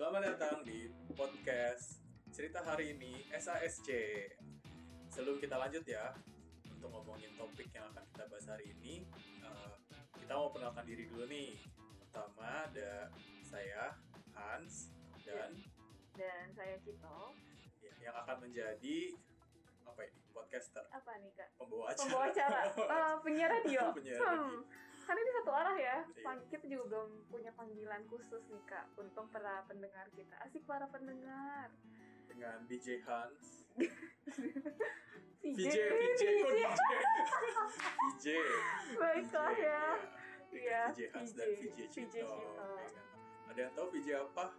Selamat datang di podcast cerita hari ini SASC. Sebelum kita lanjut ya, untuk ngomongin topik yang akan kita bahas hari ini, uh, kita mau perkenalkan diri dulu nih. Pertama ada saya Hans dan dan saya Cito. ya, yang akan menjadi apa ini podcaster, Apa nih kak? pembawa acara. Pembawa acara, Eh, penyiar radio. Penyiar Hmm, Kan ini satu arah ya. Iya. Kita juga belum punya panggilan khusus nih kak untuk para pendengar kita. Asik para pendengar. dengan DJ Hans, VJ, VJ, VJ, kok DJ? VJ. Baiklah ya. Iya, VJ Hans dan VJ Cito. Ada yang tahu VJ apa?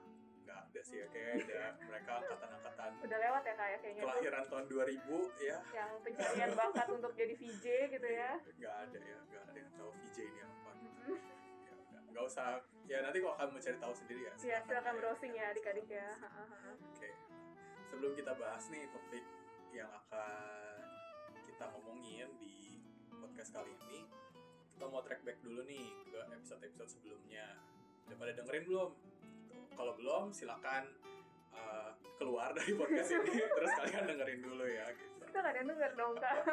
Ada sih ya, kayak ada mereka angkatan-angkatan Udah lewat ya kak ya kayaknya tuh. kelahiran tahun 2000 ya. Yang pencarian bakat untuk jadi VJ gitu ya. Nggak ada ya, nggak ada yang tahu VJ ini apa. gitu. Mm-mm. Ya, udah. nggak usah, ya nanti kok akan mencari tahu sendiri ya. Ya silakan ya. browsing ya adik-adik ya. Oke. Sebelum kita bahas nih topik yang akan kita ngomongin di podcast kali ini, kita mau track back dulu nih ke episode-episode sebelumnya. Udah pada dengerin belum? Kalau belum, silakan uh, keluar dari podcast ini, terus kalian dengerin dulu ya. Gitu. Kita nggak ada denger dong kak.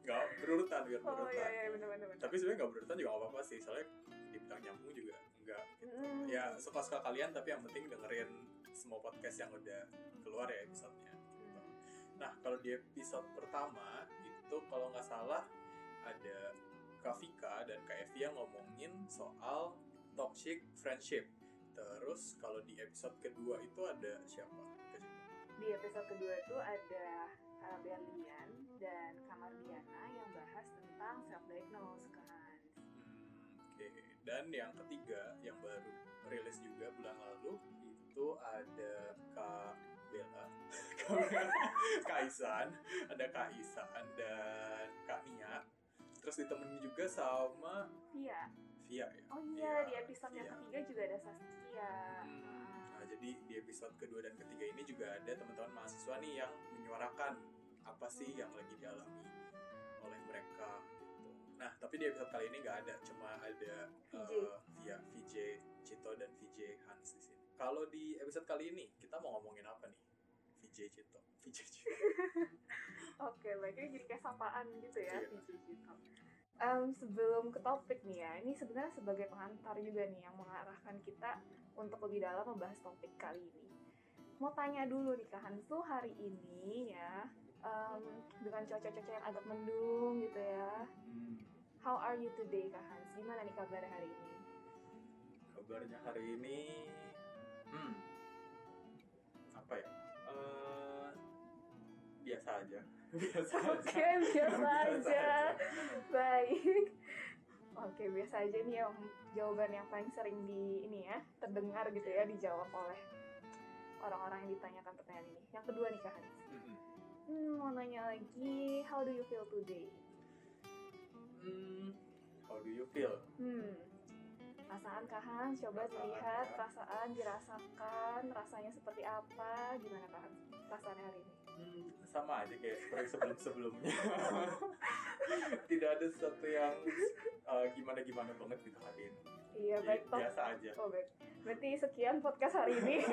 Nggak berurutan, biar Oh berurutan. iya iya benar-benar. Tapi sebenarnya nggak berurutan juga nggak apa-apa sih, soalnya dibilang nyambung juga enggak. Mm. Ya suka-suka kalian, tapi yang penting dengerin semua podcast yang udah keluar ya episodenya. Gitu. Nah, kalau di episode pertama itu kalau nggak salah ada Kak Vika dan Kak Evi yang ngomongin soal toxic friendship. Terus kalau di episode kedua itu ada siapa? Di episode kedua itu ada Kak Berlian dan Kamardiana yang bahas tentang self diagnose kan. Hmm, Oke. Dan yang ketiga yang baru rilis juga bulan lalu itu ada Kak Bella, Kak Isan, ada Kak Isan dan Kak Nia. Terus ditemenin juga sama Iya. Via ya. Oh iya, Iya, di episode yang iya. ketiga juga ada Saskia. Hmm, Nah, jadi di episode kedua dan ketiga ini juga ada teman-teman mahasiswa nih yang menyuarakan apa sih yang lagi dialami oleh mereka gitu. Nah, tapi di episode kali ini nggak ada, cuma ada VJ. eh, via VJ Cito dan VJ Hans di sini. Kalau di episode kali ini kita mau ngomongin apa nih? VJ Cito, VJ Cito. Oke, baiknya jadi kayak sapaan gitu ya, Iya. VJ gitu. Em, sebelum ke topik nih ya, ini sebenarnya sebagai pengantar juga nih yang mengarahkan kita untuk lebih dalam membahas topik kali ini. Mau tanya dulu nih Kak Hans tuh hari ini ya, em, dengan cuaca-cuaca yang agak mendung gitu ya, How are you today Kak Hans? Gimana nih kabar hari ini? kabarnya hari ini, hmm, apa ya? Biasa aja, biasa aja. Oke, biasa aja. Baik. Oke, biasa aja nih yang jawaban yang paling sering di ini ya, terdengar gitu ya dijawab oleh orang-orang yang ditanyakan pertanyaan ini. Yang kedua nih Kak Hans. Hmm, mau nanya lagi, how do you feel today? Hmm, how do you feel? Hmm, perasaan Kak Hans, coba Perasaan, dilihat, ya. perasaan dirasakan, rasanya seperti apa, gimana Kak Hans perasaannya hari ini? Hmm, sama aja kayak seperti sebelum-sebelumnya. Tidak ada sesuatu yang uh, gimana-gimana banget gitu hari ini. Iya, Jadi, baik toh. biasa aja. Oh, baik. Berarti sekian podcast hari ini.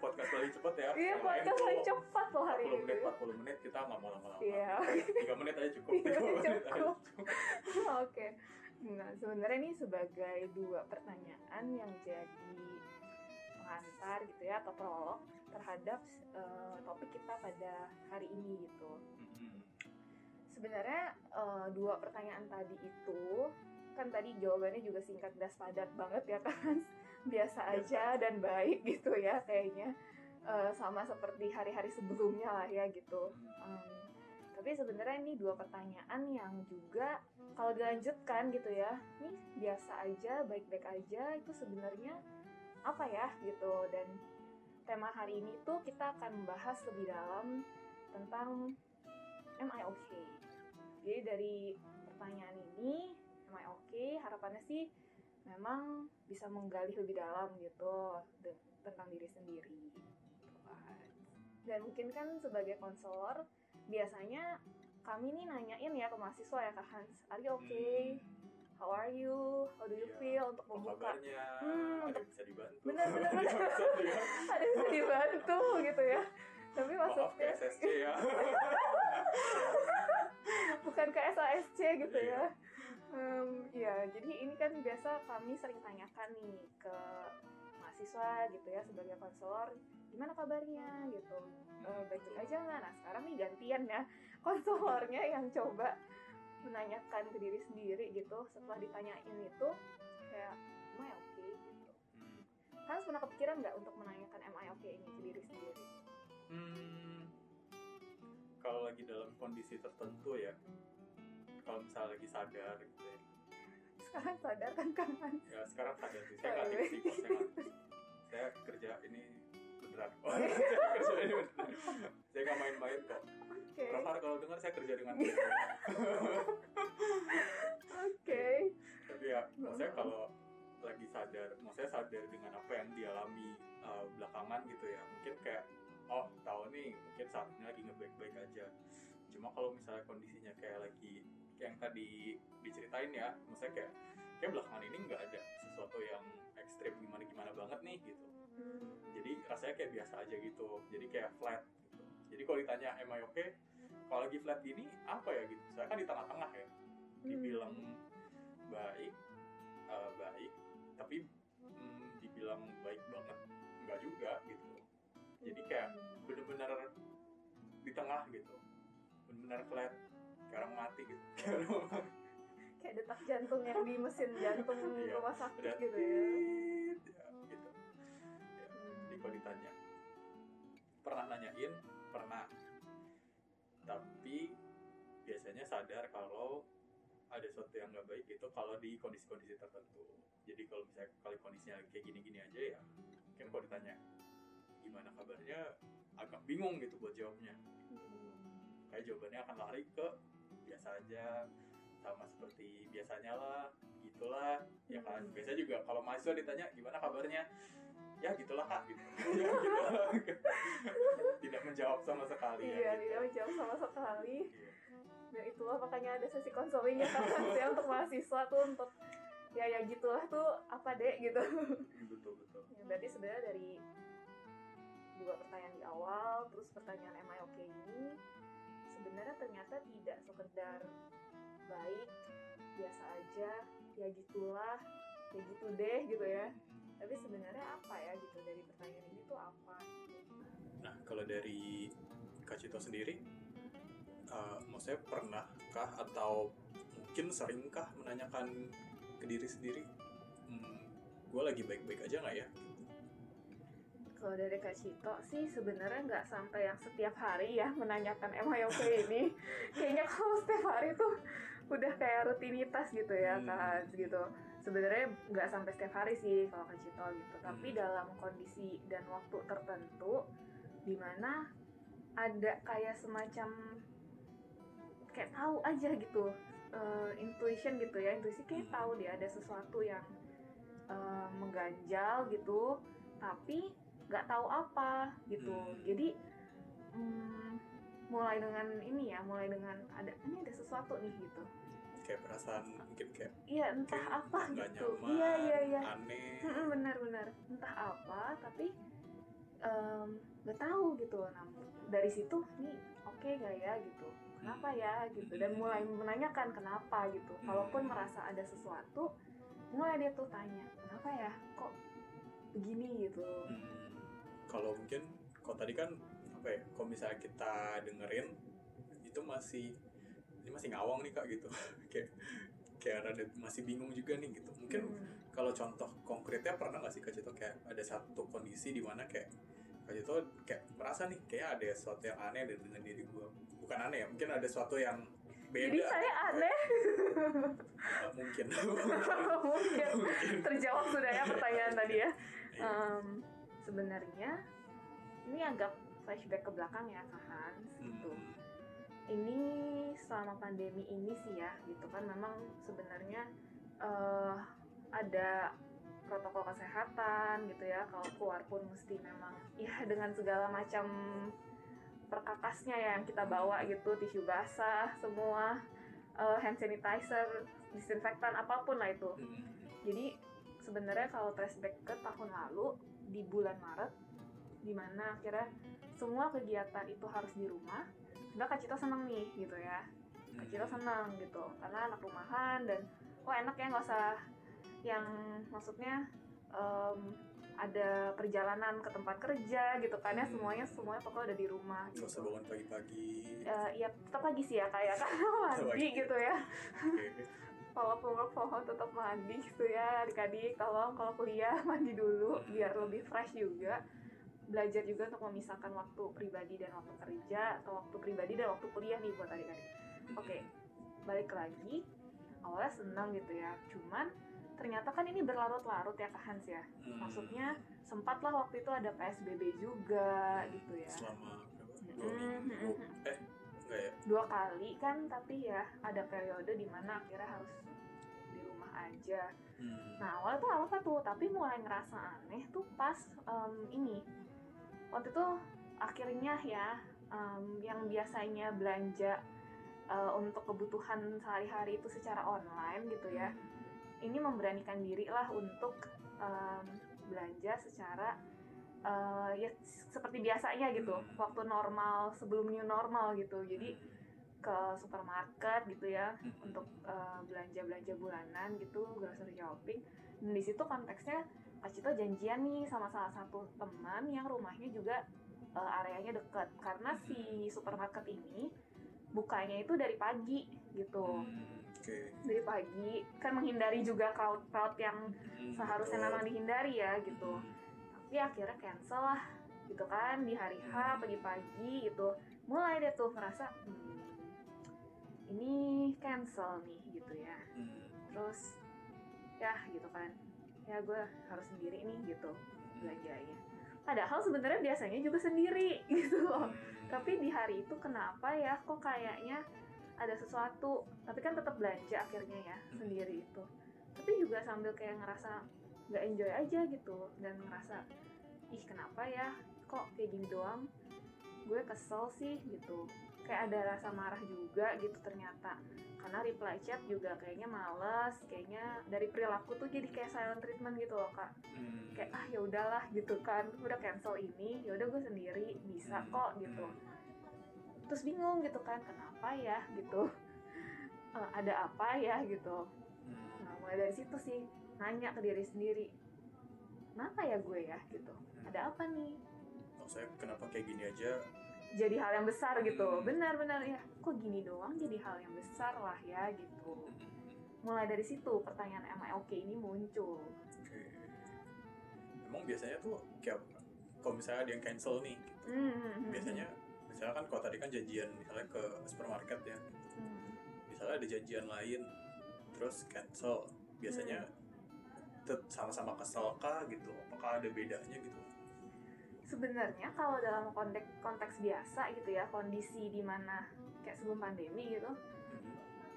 Podcast paling cepet ya. Iya, Yang podcast paling cepat loh hari 40 ini. menit, 40 menit kita nggak mau lama-lama. Iya. 3 menit aja cukup. Iya, 3 menit cukup. Oke. Nah, sebenarnya ini sebagai dua pertanyaan yang jadi pengantar gitu ya atau prolog terhadap eh, topik kita pada hari ini gitu. Mm-mm. Sebenarnya eh, dua pertanyaan tadi itu kan tadi jawabannya juga singkat dan padat banget ya kan. Biasa aja dan baik gitu ya kayaknya. Eh, sama seperti hari-hari sebelumnya lah ya gitu. Um, tapi sebenarnya ini dua pertanyaan yang juga kalau dilanjutkan gitu ya, nih biasa aja, baik-baik aja itu sebenarnya apa ya gitu dan tema hari ini tuh kita akan membahas lebih dalam tentang am I okay? Jadi dari pertanyaan ini am I okay? Harapannya sih memang bisa menggali lebih dalam gitu tentang diri sendiri. Dan mungkin kan sebagai konselor biasanya kami nih nanyain ya ke mahasiswa ya Kak Hans, are you okay? How are you? How do you Iya. feel untuk membuka? kabarnya? Hmm, ada untuk- bisa dibantu? Benar, benar, benar. ada yang bisa dibantu gitu ya. Tapi maaf ke maksudnya SSC ya. Bukan ke SASC gitu Iya. ya. Em, ya jadi ini kan biasa kami sering tanyakan nih ke mahasiswa gitu ya sebagai konselor gimana kabarnya? gitu. Eh, baik-baik aja nggak nah sekarang nih gantian ya konselornya yang coba menanyakan ke diri sendiri gitu setelah ditanyain itu kayak am I okay? gitu. Hmm. Hans pernah kepikiran nggak untuk menanyakan am I okay? ini ke diri sendiri? Hmm, kalau lagi dalam kondisi tertentu ya, kalau misalnya lagi sadar gitu ya, sekarang sadar kan kan Hans ya sekarang sadar sih, saya nggak sih, saya kerja ini beneran, oh, saya kerja ini beneran, saya nggak main-main kok. Oke. Profar kalau dengar saya kerja dengan oke. Tapi ya maksudnya kalau lagi sadar maksudnya sadar dengan apa yang dialami uh, belakangan gitu ya mungkin kayak oh tahu nih mungkin saat ini lagi ngebaik-baik aja. Cuma kalau misalnya kondisinya kayak lagi yang tadi diceritain ya maksudnya kayak kayak belakangan ini nggak ada sesuatu yang ekstrim gimana gimana banget nih gitu. Hmm, jadi rasanya kayak biasa aja gitu jadi kayak flat gitu. Jadi kalau ditanya am I okay kalau lagi flat gini apa ya gitu? Saya kan di tengah-tengah ya dibilang baik eh, baik tapi mm, dibilang baik banget enggak juga gitu. Jadi kayak bener-bener di tengah gitu bener-bener flat kayak orang mati gitu. Kayak detak jantung yang di mesin jantung Iya, rumah sakit udah gitu ya. ya gitu. Ya. Hmm. jadi kalau ditanya pernah nanyain? Pernah tapi biasanya sadar kalau ada sesuatu yang nggak baik itu kalau di kondisi-kondisi tertentu. Jadi kalau misalnya kali kondisinya kayak gini-gini aja ya mungkin kalau ditanya gimana kabarnya? agak bingung gitu buat jawabnya. Kayak jawabannya akan lari ke biasa aja sama seperti biasanya lah gitulah. Ya kan? Biasa juga kalau mahasiswa ditanya gimana kabarnya ya gitulah kak gitu. Ya gitulah tidak menjawab sama sekali iya ya, gitu. tidak menjawab sama sekali. Iya. dan itulah makanya ada sesi konselingnya kan ya untuk mahasiswa tuh untuk ya ya gitulah tuh apa dek gitu. Betul betul. Ya, berarti sebenarnya dari dua pertanyaan di awal terus pertanyaan am I okay? ini sebenarnya ternyata tidak sekedar baik biasa aja ya gitulah ya gitu deh gitu ya tapi sebenarnya apa ya gitu dari pertanyaan ini tuh apa nah kalau dari Kak Cito sendiri eh, maksudnya pernahkah atau mungkin seringkah menanyakan ke diri sendiri hmm, gue lagi baik-baik aja nggak ya? Kalau dari Kak Cito sih sebenarnya nggak sampai yang setiap hari ya menanyakan I okay ini? Kayaknya kalau setiap hari tuh udah kayak rutinitas gitu ya Hmm. Kak Hans gitu sebenarnya nggak sampai setiap hari sih kalau Kak Cito gitu tapi Hmm. dalam kondisi dan waktu tertentu di mana ada kayak semacam kayak tahu aja gitu eh, intuition gitu ya intuisi kayak Hmm. tahu dia ada sesuatu yang eh, mengganjal gitu tapi nggak tahu apa gitu Hmm. jadi mm, mulai dengan ini ya mulai dengan ada ini ada sesuatu nih gitu kayak perasaan mungkin kayak iya entah kayak apa gitu. nyaman iya iya iya. aneh. Mm-mm, benar-benar entah apa tapi em, nggak tahu gitu nah dari situ nih oke gak ya gitu. Kenapa ya gitu. Dan mulai menanyakan kenapa gitu. Kalaupun merasa ada sesuatu mulai dia tuh tanya kenapa ya kok begini? gitu. Hmm, kalau mungkin kalau tadi kan apa ya kalau misalnya kita dengerin itu masih ini masih ngawang nih kak gitu. Kayak kayak rada masih bingung juga nih gitu. Mungkin Hmm. kalau contoh konkretnya pernah nggak sih kak Cito? Kayak ada satu kondisi di mana kayak kak Cito kayak merasa nih kayak ada sesuatu yang aneh dengan diri gua. Bukan aneh ya mungkin ada sesuatu yang beda jadi saya aneh. Eh, mungkin. Mungkin. Mungkin. Terjawab sudah ya pertanyaan tadi ya. Em, sebenarnya ini agak flashback ke belakang ya Kak Hans gitu. Hmm, ini selama pandemi ini sih ya gitu kan. Memang sebenarnya eh, ada protokol kesehatan gitu ya. Kalau keluar pun mesti memang ya dengan segala macam perkakasnya ya yang kita bawa gitu. Tisu basah semua eh, hand sanitizer disinfektan apa pun lah itu. Jadi sebenarnya kalau flashback ke tahun lalu di bulan Maret di mana akhirnya semua kegiatan itu harus di rumah sudah Kak Cito seneng nih gitu ya Kak Cito Hmm. seneng gitu karena anak rumahan dan oh enak ya nggak usah yang maksudnya em, ada perjalanan ke tempat kerja gitu kan ya Hmm. semuanya semuanya pokoknya udah di rumah Gak usah gitu. bangun pagi-pagi. Eh, ya tetap lagi sih ya kayak karena mandi Pagi. gitu ya walaupun work from home tetap mandi gitu ya adik-adik tolong kalau kuliah mandi dulu biar lebih fresh juga belajar juga untuk memisahkan waktu pribadi dan waktu kerja atau waktu pribadi dan waktu kuliah nih buat adik-adik oke balik lagi awalnya senang gitu ya cuman ternyata kan ini berlarut-larut ya Kak Hans ya Hmm. maksudnya sempatlah waktu itu ada PSBB juga gitu ya Selama berapa? Dua minggu. mm-mm. Eh, enggak ya? dua kali kan tapi ya ada periode di mana akhirnya harus di rumah aja Hmm. Nah awalnya tuh apa tuh, tapi mulai ngerasa aneh tuh pas em, ini waktu itu akhirnya ya em, yang biasanya belanja eh, untuk kebutuhan sehari-hari itu secara online gitu ya, ini memberanikan diri lah untuk em, belanja secara eh, ya seperti biasanya gitu, Hmm. waktu normal sebelum new normal gitu, jadi ke supermarket gitu ya Hmm. untuk belanja belanja bulanan gitu grocery shopping dan di situ konteksnya Kak Cito janjian nih sama salah satu teman yang rumahnya juga eh, areanya deket karena si supermarket ini bukanya itu dari pagi gitu Hmm, Oke. dari pagi kan menghindari juga crowd crowd yang Hmm, seharusnya betul. memang dihindari ya gitu Hmm. tapi akhirnya cancel lah gitu kan di hari H pagi-pagi gitu mulai deh tuh merasa hmm, ini cancel nih gitu ya Hmm. terus ya gitu kan ya gue harus sendiri nih gitu belanjanya padahal sebenarnya biasanya juga sendiri gitu loh. Hmm. tapi di hari itu kenapa ya kok kayaknya ada sesuatu tapi kan tetap belanja akhirnya ya sendiri itu. Tapi juga sambil kayak ngerasa nggak enjoy aja gitu dan ngerasa ih kenapa ya kok kayak gini doang? Gue kesel sih gitu. Kayak ada rasa marah juga gitu ternyata karena reply chat juga kayaknya males kayaknya dari perilaku tuh jadi kayak silent treatment gitu loh kak. Hmm. kayak ah ya udahlah gitu kan. Udah cancel ini ya udah gue sendiri bisa kok gitu terus bingung gitu kan kenapa ya? gitu. Eh, ada apa ya? gitu. Hmm. nah mulai dari situ sih nanya ke diri sendiri kenapa ya gue ya? gitu. Ada apa nih? Maksudnya kenapa kayak gini aja? Jadi hal yang besar gitu Hmm. benar-benar ya kok gini doang jadi hal yang besar lah ya gitu Hmm. mulai dari situ pertanyaan am I okay ini muncul Oke. Emang biasanya tuh kayak kalau misalnya ada yang cancel nih, gitu. Hmm, hmm, hmm, biasanya misalnya kan kalau tadi kan janjian misalnya ke supermarket ya, hmm. misalnya ada janjian lain, terus cancel, biasanya tet- sama-sama kesel kah gitu? Apakah ada bedanya gitu? Sebenarnya kalau dalam konteks konteks biasa gitu ya kondisi di mana kayak sebelum pandemi gitu Hmm.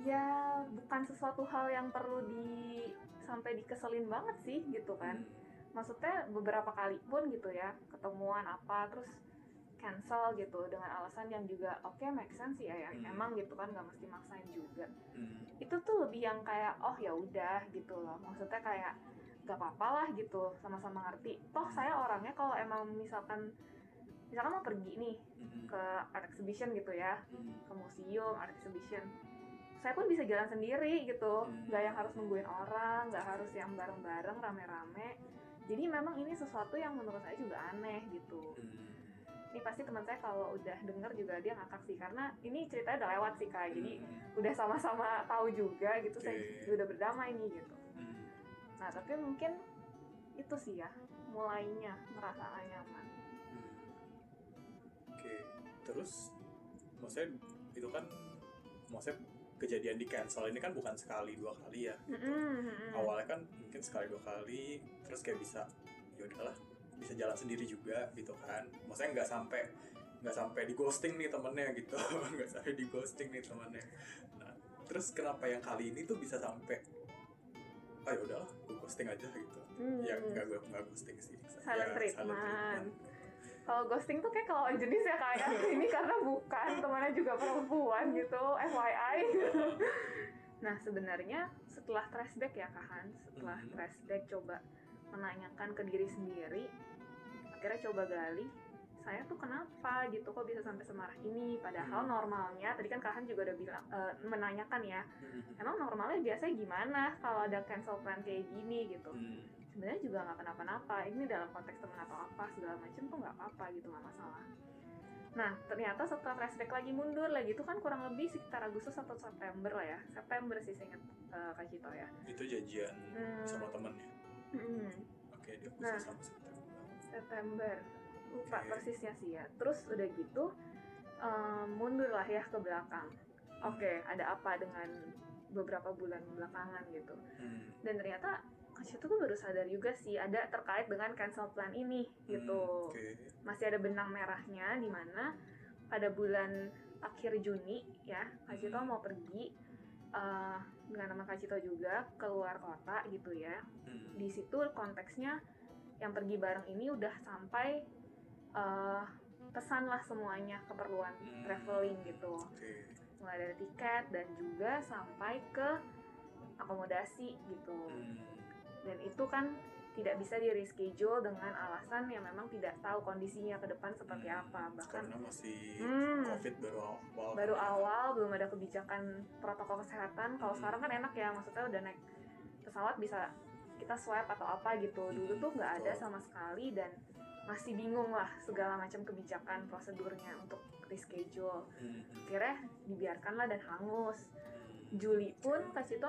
ya bukan sesuatu hal yang perlu di sampai dikeselin banget sih gitu kan Hmm. maksudnya beberapa kali pun gitu ya ketemuan apa terus cancel gitu dengan alasan yang juga oke make sense ya, ya Hmm. emang gitu kan nggak mesti maksain juga Hmm. itu tuh lebih yang kayak oh ya udah gitu loh maksudnya kayak gak apa-apa lah gitu sama-sama ngerti. Toh saya orangnya kalau emang misalkan misalkan mau pergi nih ke art exhibition gitu ya ke museum art exhibition saya pun bisa jalan sendiri gitu. Nggak yang harus nungguin orang nggak harus yang bareng-bareng rame-rame. Jadi memang ini sesuatu yang menurut saya juga aneh gitu. Ini pasti teman saya kalau udah denger juga dia ngakak sih karena ini ceritanya udah lewat sih kak. Jadi udah sama-sama tahu juga gitu saya udah berdamai nih gitu. Nah tapi mungkin itu sih ya mulainya merasa nyaman Hmm. Oke, terus maksudnya itu kan maksudnya kejadian di cancel ini kan bukan sekali dua kali ya. gitu. Awalnya kan mungkin sekali dua kali, terus kayak bisa ya udahlah bisa jalan sendiri juga gitu kan. Maksudnya nggak sampai nggak sampai di ghosting nih temennya gitu, nggak sampai di ghosting nih temennya. Nah, terus kenapa yang kali ini tuh bisa sampai ah ya udahlah gue ghosting aja gitu. Hmm. Ya nggak gue nggak ghosting sih. Silent Ya, treatment. kalau ghosting tuh kayak kalau jenis ya kayak ini karena bukan temannya juga perempuan gitu FYI Nah sebenarnya setelah flashback ya Kak Hans, setelah Mhm. flashback coba menanyakan ke diri sendiri, akhirnya coba gali, saya tuh kenapa gitu kok bisa sampai semarah ini? Padahal Hmm. normalnya tadi kan Kak Hans juga udah bilang eh, menanyakan ya, Mhm. emang normalnya biasanya gimana kalau ada cancel plan kayak gini gitu? Hmm. Sebenarnya juga nggak kenapa-napa, ini dalam konteks temen atau apa segala macem tuh nggak apa-apa gitu nggak masalah. Nah ternyata setelah flashback lagi mundur lagi itu kan kurang lebih sekitar Agustus atau September lah ya, September sih saya ingat eh, Kak Cito ya. Itu janjian Hmm. sama temennya. Mm-mm. Oke, dia khusus Nah. sama September. September lupa persisnya sih ya terus udah gitu em, mundur lah ya ke belakang oke ada apa dengan beberapa bulan belakangan gitu Hmm. dan ternyata Kak Cito tuh baru sadar juga sih ada terkait dengan cancel plan ini gitu Hmm, Oke. masih ada benang merahnya di mana pada bulan akhir Juni ya Kak Cito Hmm. mau pergi eh, dengan nama Kak Cito juga keluar kota gitu ya Hmm. di situ konteksnya yang pergi bareng ini udah sampai eh, pesan lah semuanya keperluan Hmm. traveling gitu Oke. mulai dari tiket dan juga sampai ke akomodasi gitu Hmm. dan itu kan tidak bisa di reschedule dengan alasan yang memang tidak tahu kondisinya ke depan seperti Hmm. apa bahkan Karena masih Hmm. COVID baru awal. baru kan ya. awal belum ada kebijakan protokol kesehatan kalau Hmm. sekarang kan enak ya maksudnya udah naik pesawat bisa kita swab atau apa gitu dulu Hmm, tuh nggak ada sama sekali dan masih bingung lah segala macam kebijakan prosedurnya untuk reschedule. Hmm. akhirnya dibiarkanlah dan hangus. Hmm. Juli pun Kak Cito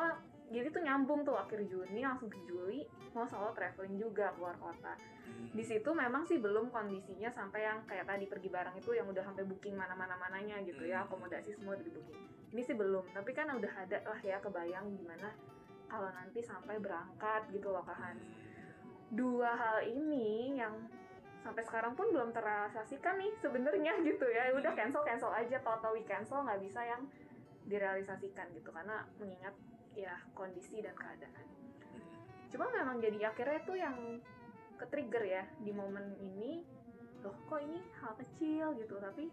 jadi tuh nyambung tuh akhir Juni langsung ke Juli mau solo traveling juga keluar kota. Hmm. di situ memang sih belum kondisinya sampai yang kayak tadi pergi bareng itu yang udah sampai booking mana-mana mananya gitu ya akomodasi semua udah di booking ini sih belum tapi kan udah ada lah ya kebayang gimana kalau nanti sampai berangkat gitu loh Kak Hans. Dua hal ini yang sampai sekarang pun belum terrealisasikan nih sebenarnya gitu ya. Udah Hmm. cancel cancel aja. Totally cancel nggak bisa yang direalisasikan gitu. Karena mengingat ya kondisi dan keadaan. Hmm. cuma memang jadi akhirnya tuh yang ke trigger ya di momen ini. Loh kok ini hal kecil gitu. Tapi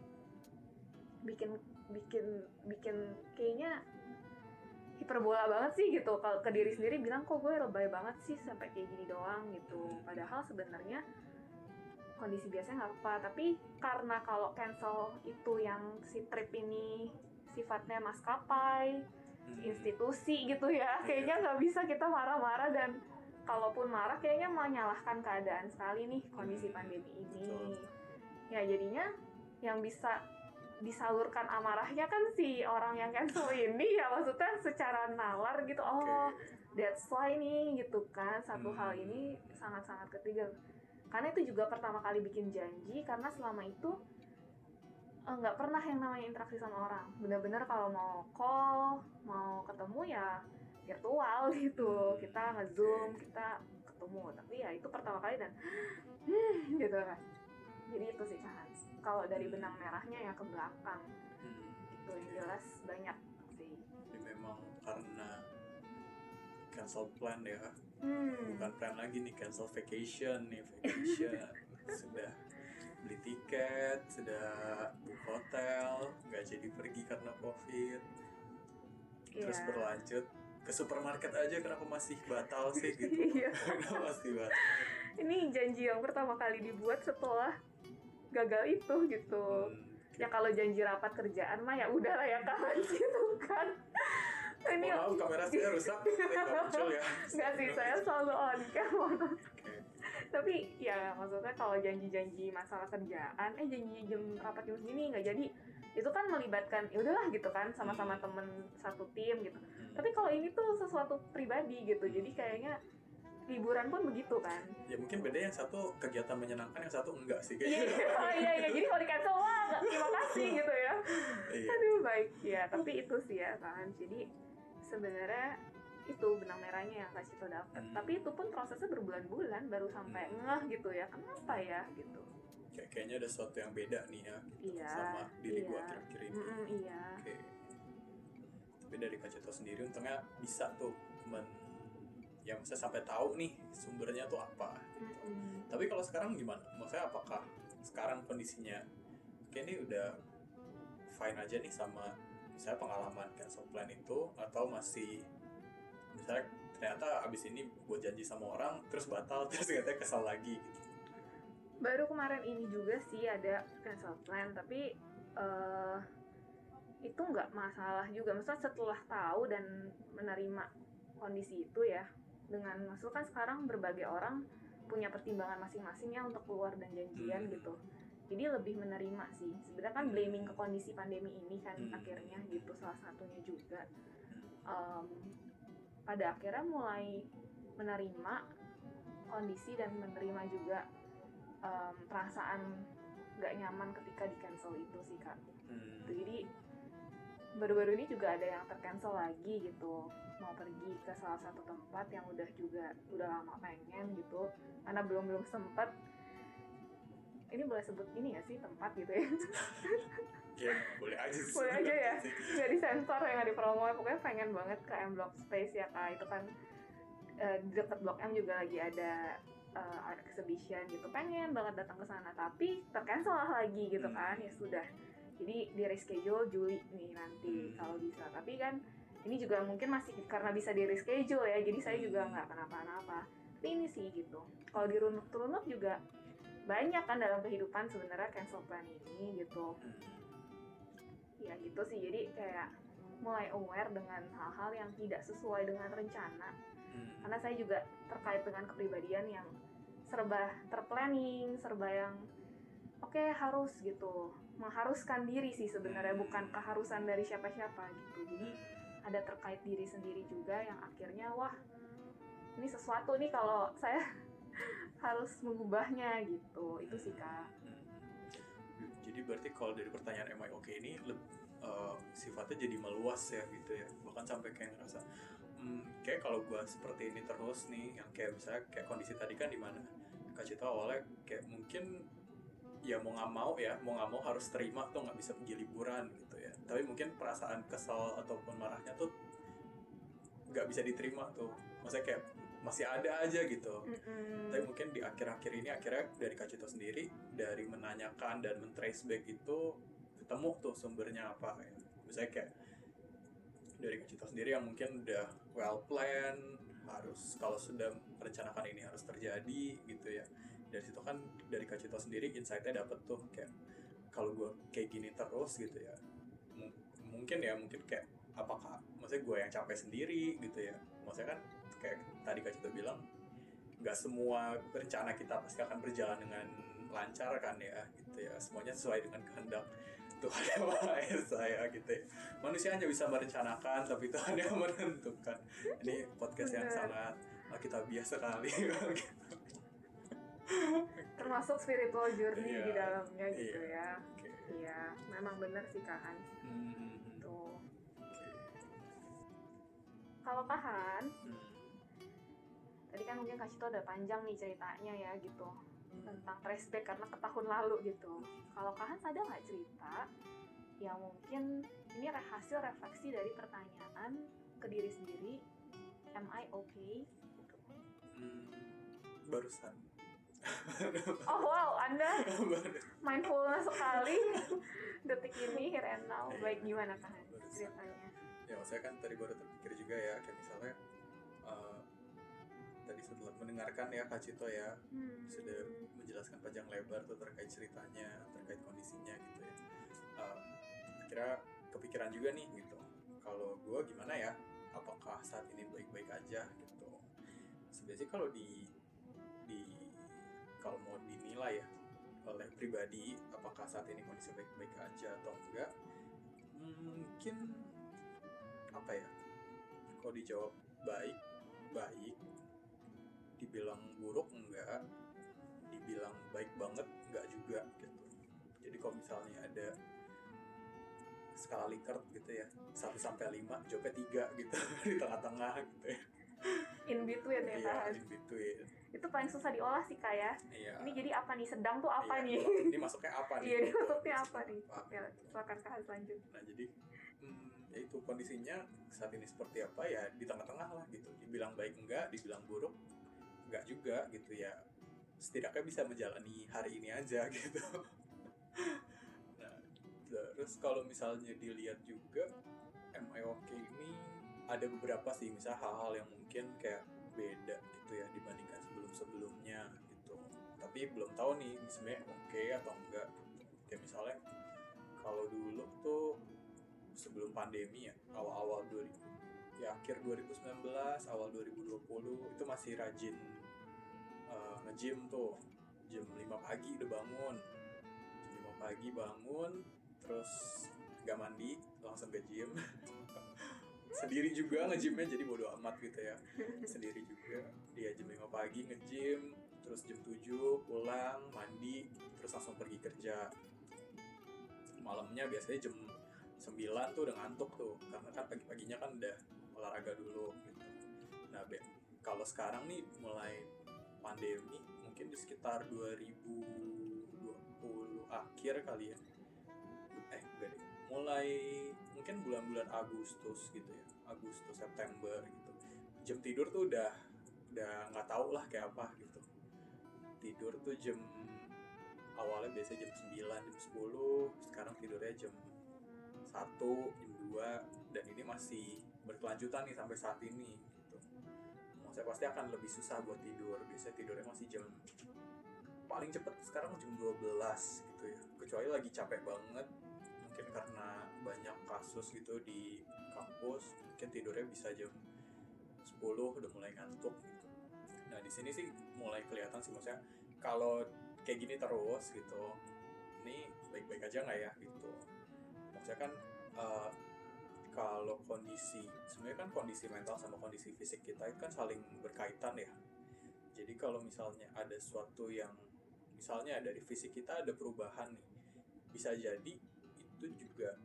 bikin bikin bikin kayaknya hiperbola banget sih gitu. Kalau ke diri sendiri bilang kok gue lebay banget sih sampai kayak gini doang gitu. Padahal sebenarnya kondisi biasanya nggak apa tapi karena kalau cancel itu yang si trip ini sifatnya maskapai Hmm. institusi gitu ya Iya. kayaknya nggak bisa kita marah-marah dan kalaupun marah kayaknya menyalahkan keadaan sekali nih kondisi Hmm, pandemi ini betul. ya jadinya yang bisa disalurkan amarahnya kan si orang yang cancel ini ya maksudnya secara nalar gitu oh that's why nih gitu kan satu Hmm. hal ini sangat-sangat ketiga karena itu juga pertama kali bikin janji karena selama itu eh, nggak pernah yang namanya interaksi sama orang. Bener-bener kalau mau call mau ketemu ya virtual gitu. Kita ngezoom kita ketemu. Tapi ya itu pertama kali dan gitu kan. Jadi itu sih Hans kalau dari benang merahnya ya ke belakang. Hmm. itu yang jelas banyak sih. Jadi memang karena cancel plan ya, hmm. bukan plan lagi nih cancel vacation nih vacation sudah beli tiket, sudah book hotel, nggak jadi pergi karena covid, terus Iya. berlanjut ke supermarket aja kenapa masih batal sih gitu? Iya. kenapa masih batal? ini janji yang pertama kali dibuat setelah gagal itu gitu Hmm. ya kalau janji rapat kerjaan mah ya udahlah ya kawan gitu kan ini Mohon maaf kamera saya rusak, muncul ya. nggak sih saya selalu on cam tapi ya maksudnya kalau janji-janji masalah kerjaan eh janji jam rapat jam segini nggak jadi itu kan melibatkan ya udahlah gitu kan sama-sama temen satu tim gitu Hmm. tapi kalau ini tuh sesuatu pribadi gitu jadi kayaknya liburan pun begitu kan ya mungkin beda yang satu kegiatan menyenangkan yang satu enggak sih iya kayaknya. iya iya iya. jadi kalau di cancel wah terima kasih gitu ya Iya. aduh baik ya tapi itu sih ya kan jadi sebenarnya itu benang merahnya yang kasih tau dapet Hmm. tapi itu pun prosesnya berbulan-bulan baru sampai Hmm. ngeh gitu ya kenapa ya gitu Kayak kayaknya ada sesuatu yang beda nih ya gitu, Iya, sama diri iya. akhir-akhir ini. Mm-mm, iya Oke. Tapi dari Kacito sendiri untungnya bisa tuh men ya maksudnya sampai tahu nih sumbernya tuh apa. Mm-mm. Tapi kalau sekarang gimana? Maksudnya apakah sekarang kondisinya kayak ini udah fine aja nih sama misalnya pengalaman cancel plan itu atau masih misalnya ternyata abis ini gue janji sama orang terus batal terus katanya kesal lagi gitu. Baru kemarin ini juga sih ada cancel plan tapi uh, itu nggak masalah juga. Maksudnya setelah tahu dan menerima kondisi itu ya dengan maksud kan sekarang berbagai orang punya pertimbangan masing-masing ya untuk keluar dan janjian hmm. gitu jadi lebih menerima sih. Sebenarnya kan blaming ke kondisi pandemi ini kan hmm. akhirnya gitu salah satunya juga. Um, pada akhirnya mulai menerima kondisi dan menerima juga um, perasaan nggak nyaman ketika di cancel itu sih kak. Hmm. jadi baru-baru ini juga ada yang tercancel lagi gitu. Mau pergi ke salah satu tempat yang udah juga udah lama pengen gitu. Karena belum belum sempat ini boleh sebut ini ya sih tempat gitu ya? Ya boleh aja sih. Boleh aja ya. Nggak disensor ya nggak dipromo pokoknya pengen banget ke M Block Space ya kak. Itu kan uh, di dekat Blok M juga lagi ada uh, art exhibition gitu. Pengen banget datang ke sana tapi tercancel lagi gitu hmm. kan. Ya sudah. Jadi di reschedule Juli nih nanti hmm. kalau bisa. Tapi kan ini juga mungkin masih karena bisa di reschedule ya jadi saya juga hmm. nggak kenapa-napa. Tapi ini sih gitu. Kalau dirunut-runut juga banyak kan dalam kehidupan sebenarnya cancel plan ini gitu hmm. ya gitu sih jadi kayak mulai aware dengan hal-hal yang tidak sesuai dengan rencana hmm. karena saya juga terkait dengan kepribadian yang serba terplanning serba yang oke okay, harus gitu mengharuskan diri sih sebenarnya hmm. bukan keharusan dari siapa-siapa gitu jadi ada terkait diri sendiri juga yang akhirnya wah ini sesuatu nih kalau saya harus mengubahnya gitu. Itu sih kak. Jadi berarti kalau dari pertanyaan am I okay? ini uh, sifatnya jadi meluas ya gitu ya. Bahkan sampai kayak ngerasa hmm, kayak kalau gue seperti ini terus nih yang kayak misalnya kayak kondisi tadi kan di mana? Kak Cito awalnya kayak mungkin ya mau nggak mau ya mau nggak mau harus terima tuh nggak bisa pergi liburan gitu ya. Tapi mungkin perasaan kesal ataupun marahnya tuh nggak bisa diterima tuh. Maksudnya kayak masih ada aja gitu. Mm-hmm. tapi mungkin di akhir-akhir ini akhirnya dari Kak Cito sendiri dari menanyakan dan men-trace back itu ketemu tuh sumbernya apa ya. Misalnya kayak dari Kak Cito sendiri yang mungkin udah well plan harus kalau sudah merencanakan ini harus terjadi gitu ya. Dari situ kan dari Kak Cito sendiri insightnya dapet tuh kayak kalau gue kayak gini terus gitu ya M mungkin ya mungkin kayak apakah maksudnya gue yang capek sendiri gitu ya. Maksudnya kan kayak tadi Kak Cito bilang nggak semua rencana kita pasti akan berjalan dengan lancar kan ya gitu ya semuanya sesuai dengan kehendak Tuhan yang Maha Esa ya gitu ya. Manusia hanya bisa merencanakan tapi Tuhan yang menentukan. Ini podcast yang sangat kita biasa sekali Termasuk spiritual journey iya, di dalamnya gitu iya, ya. Okay. Iya, memang benar sih Kak Hans. Hmm. Tuh. Okay. Kalau Kak Hans, hmm. Tadi kan mungkin Kak Cito ada panjang nih ceritanya ya gitu tentang flashback karena ke tahun lalu gitu. Kalau kalian sadar nggak cerita yang mungkin ini hasil refleksi dari pertanyaan ke diri sendiri, am I okay? Gitu. Hmm, barusan. oh wow, Anda mindfulness sekali detik ini here and now. Baik gimana kan ceritanya? Ya, saya kan tadi baru terpikir juga ya, kayak misalnya tadi setelah mendengarkan ya Kak Cito ya. Hmm. sudah menjelaskan panjang lebar tuh terkait ceritanya terkait kondisinya gitu ya. Uh, akhirnya kepikiran juga nih gitu. Kalau gue gimana ya? Apakah saat ini baik-baik aja gitu? Sebenarnya kalau di di kalau mau dinilai ya oleh pribadi apakah saat ini kondisi baik-baik aja atau enggak? Mungkin apa ya? Kalau dijawab baik baik dibilang buruk enggak dibilang baik banget enggak juga gitu. Jadi kalau misalnya ada skala Likert gitu ya 1 sampai 5 jawabnya 3 gitu di tengah-tengah gitu ya. In between ya iya, in between. Itu paling susah diolah sih kak ya. Iya. ini jadi apa nih? Sedang tuh apa iya. nih? Ini masuknya apa nih? Iya ini masuknya apa nih? Oke silakan kak lanjut nah jadi hmm, ya itu kondisinya saat ini seperti apa? Ya di tengah-tengah lah gitu. Dibilang baik enggak dibilang buruk enggak juga gitu ya. Setidaknya bisa menjalani hari ini aja gitu. Nah terus kalau misalnya dilihat juga MIOK ini ada beberapa sih misal hal-hal yang mungkin kayak beda gitu ya dibandingkan sebelum-sebelumnya gitu. Tapi belum tahu nih sebenarnya oke atau enggak gitu. misalnya kalau dulu tuh sebelum pandemi ya awal-awal 2000 ya akhir 2019 awal 2020 itu masih rajin uh, nge-gym tuh. Jam 5 pagi udah bangun. Jam 5 pagi bangun terus gak mandi langsung ke gym. Sendiri juga nge-gymnya jadi bodo amat gitu ya. Sendiri juga. Dia jam 5 pagi nge-gym terus jam 7 pulang mandi terus langsung pergi kerja. Malamnya biasanya jam 9 tuh udah ngantuk tuh karena kan pagi-paginya kan udah olahraga dulu gitu. Nah kalau sekarang nih mulai pandemi mungkin di sekitar 2020 akhir kali ya. Eh deh. Mulai mungkin bulan-bulan Agustus gitu ya. Agustus September gitu. Jam tidur tuh udah udah nggak tau lah kayak apa gitu. Tidur tuh jam awalnya biasa jam 9 jam 10 sekarang tidurnya jam 1 jam 2 dan ini masih berkelanjutan nih sampai saat ini saya pasti akan lebih susah buat tidur. Biasanya tidurnya masih jam paling cepet sekarang jam 12 gitu ya. Kecuali lagi capek banget mungkin karena banyak kasus gitu di kampus mungkin tidurnya bisa jam 10 udah mulai ngantuk gitu. Nah di sini sih mulai kelihatan sih maksudnya kalau kayak gini terus gitu ini baik-baik aja nggak ya gitu? Maksudnya kan uh, kalau kondisi sebenarnya kan kondisi mental sama kondisi fisik kita itu kan saling berkaitan ya. Jadi kalau misalnya ada sesuatu yang misalnya dari fisik kita ada perubahan nih bisa jadi itu juga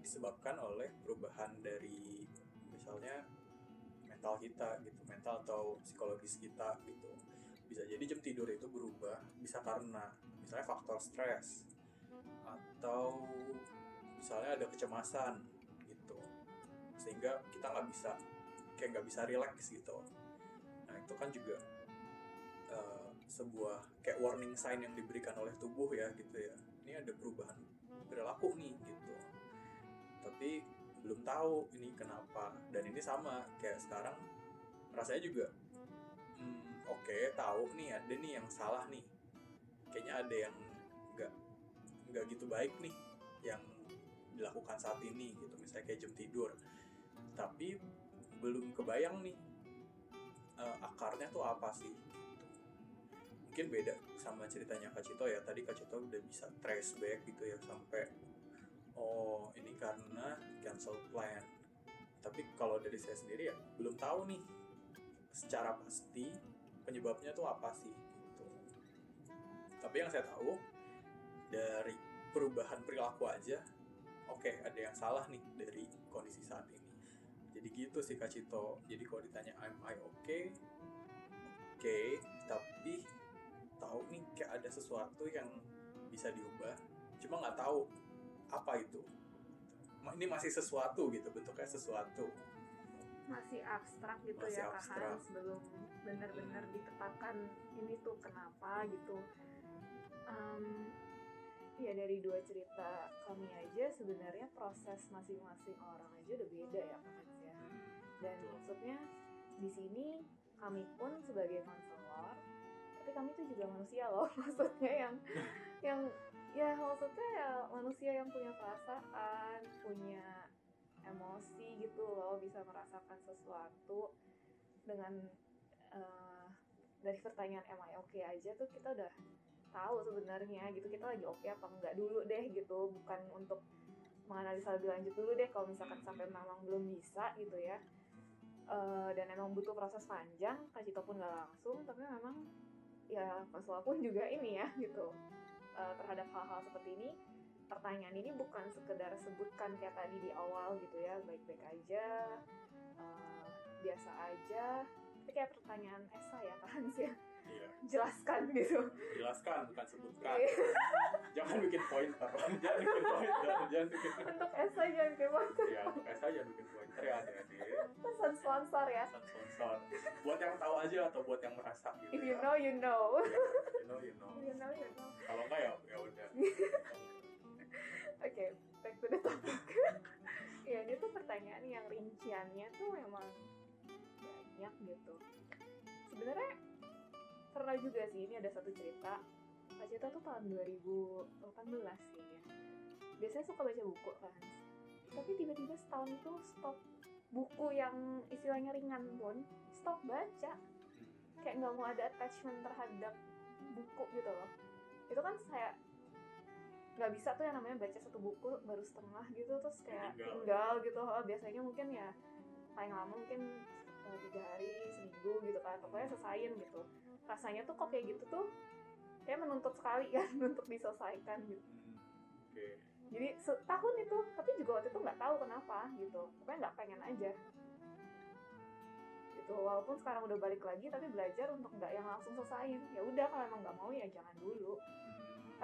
disebabkan oleh perubahan dari misalnya mental kita gitu mental atau psikologis kita gitu. Bisa jadi jam tidur itu berubah bisa karena misalnya faktor stres atau misalnya ada kecemasan gitu. Sehingga kita nggak bisa kayak nggak bisa relax gitu. Nah itu kan juga uh, sebuah kayak warning sign yang diberikan oleh tubuh ya gitu ya. Ini ada perubahan perilaku nih gitu. Tapi belum tahu ini kenapa. Dan ini sama kayak sekarang rasanya juga hmm, oke okay, tahu nih ada nih yang salah nih. Kayaknya ada yang nggak nggak gitu baik nih yang dilakukan saat ini gitu. Misalnya kayak jam tidur. Tapi belum kebayang nih uh, akarnya tuh apa sih gitu. mungkin beda sama ceritanya Kak Cito ya. Tadi Kak Cito udah bisa trace back gitu ya sampai oh ini karena cancel plan. Tapi kalau dari saya sendiri ya belum tahu nih secara pasti penyebabnya tuh apa sih gitu. Tapi yang saya tahu dari perubahan perilaku aja oke okay, ada yang salah nih dari kondisi saat ini. Jadi gitu sih Kak Cito. Jadi kalau ditanya am I okay? Oke okay, tapi tahu nih kayak ada sesuatu yang bisa diubah. Cuma nggak tahu apa itu. Ini masih sesuatu gitu bentuknya sesuatu. Masih abstrak gitu masih ya abstrak. Kak Hans. Belum benar-benar hmm. ditetapkan ini tuh kenapa gitu. Um, ya dari dua cerita kami aja sebenarnya proses masing-masing orang aja udah beda ya Kak ya. Dan maksudnya di sini kami pun sebagai konselor tapi kami tuh juga manusia loh maksudnya yang yang ya maksudnya ya manusia yang punya perasaan punya emosi gitu loh bisa merasakan sesuatu dengan uh, dari pertanyaan am I okay? aja tuh kita udah tahu sebenarnya gitu kita lagi oke okay apa enggak dulu deh gitu bukan untuk menganalisa lebih lanjut dulu deh kalau misalkan sampai memang belum bisa gitu ya. Uh, dan emang butuh proses panjang kasih pun nggak langsung tapi memang ya konselor pun juga ini ya gitu uh, terhadap hal-hal seperti ini. Pertanyaan ini bukan sekedar sebutkan kayak tadi di awal gitu ya baik-baik aja uh, biasa aja tapi kayak pertanyaan Esa ya kan sih iya. jelaskan gitu. Jelaskan bukan sebutkan. Iya. jangan bikin pointer jangan bikin pointer jangan bikin untuk Esa jangan bikin pointer ya untuk Esa jangan bikin pointer ya adik-adik pesan sponsor ya. Pesan sponsor. Buat yang tahu aja atau buat yang merasa gitu if you ya. know you know. You know you know. You know you know. Kalau enggak ya ya udah. The topic. Ya ini tuh pertanyaan yang rinciannya tuh memang banyak gitu. Sebenarnya pernah juga sih ini ada satu cerita. Kak Cita tuh tahun 2018 kayaknya biasanya suka baca buku kan? Tapi tiba-tiba setahun itu stop. Buku yang istilahnya ringan pun stop baca. Kayak nggak mau ada attachment terhadap buku gitu loh. Itu kan saya nggak bisa tuh yang namanya baca satu buku baru setengah gitu terus kayak Tinggal. tinggal gitu. Oh, biasanya mungkin ya paling lama mungkin tiga hari seminggu gitu kan. Pokoknya selesaiin gitu. Rasanya tuh kok kayak gitu tuh kayak menuntut sekali kan untuk diselesaikan gitu. Hmm, oke. Jadi setahun itu tapi juga waktu itu nggak tahu kenapa gitu. Pokoknya nggak pengen aja. Gitu walaupun sekarang udah balik lagi tapi belajar untuk nggak yang langsung selesaiin. Ya udah kalau emang nggak mau ya jangan dulu. Hmm,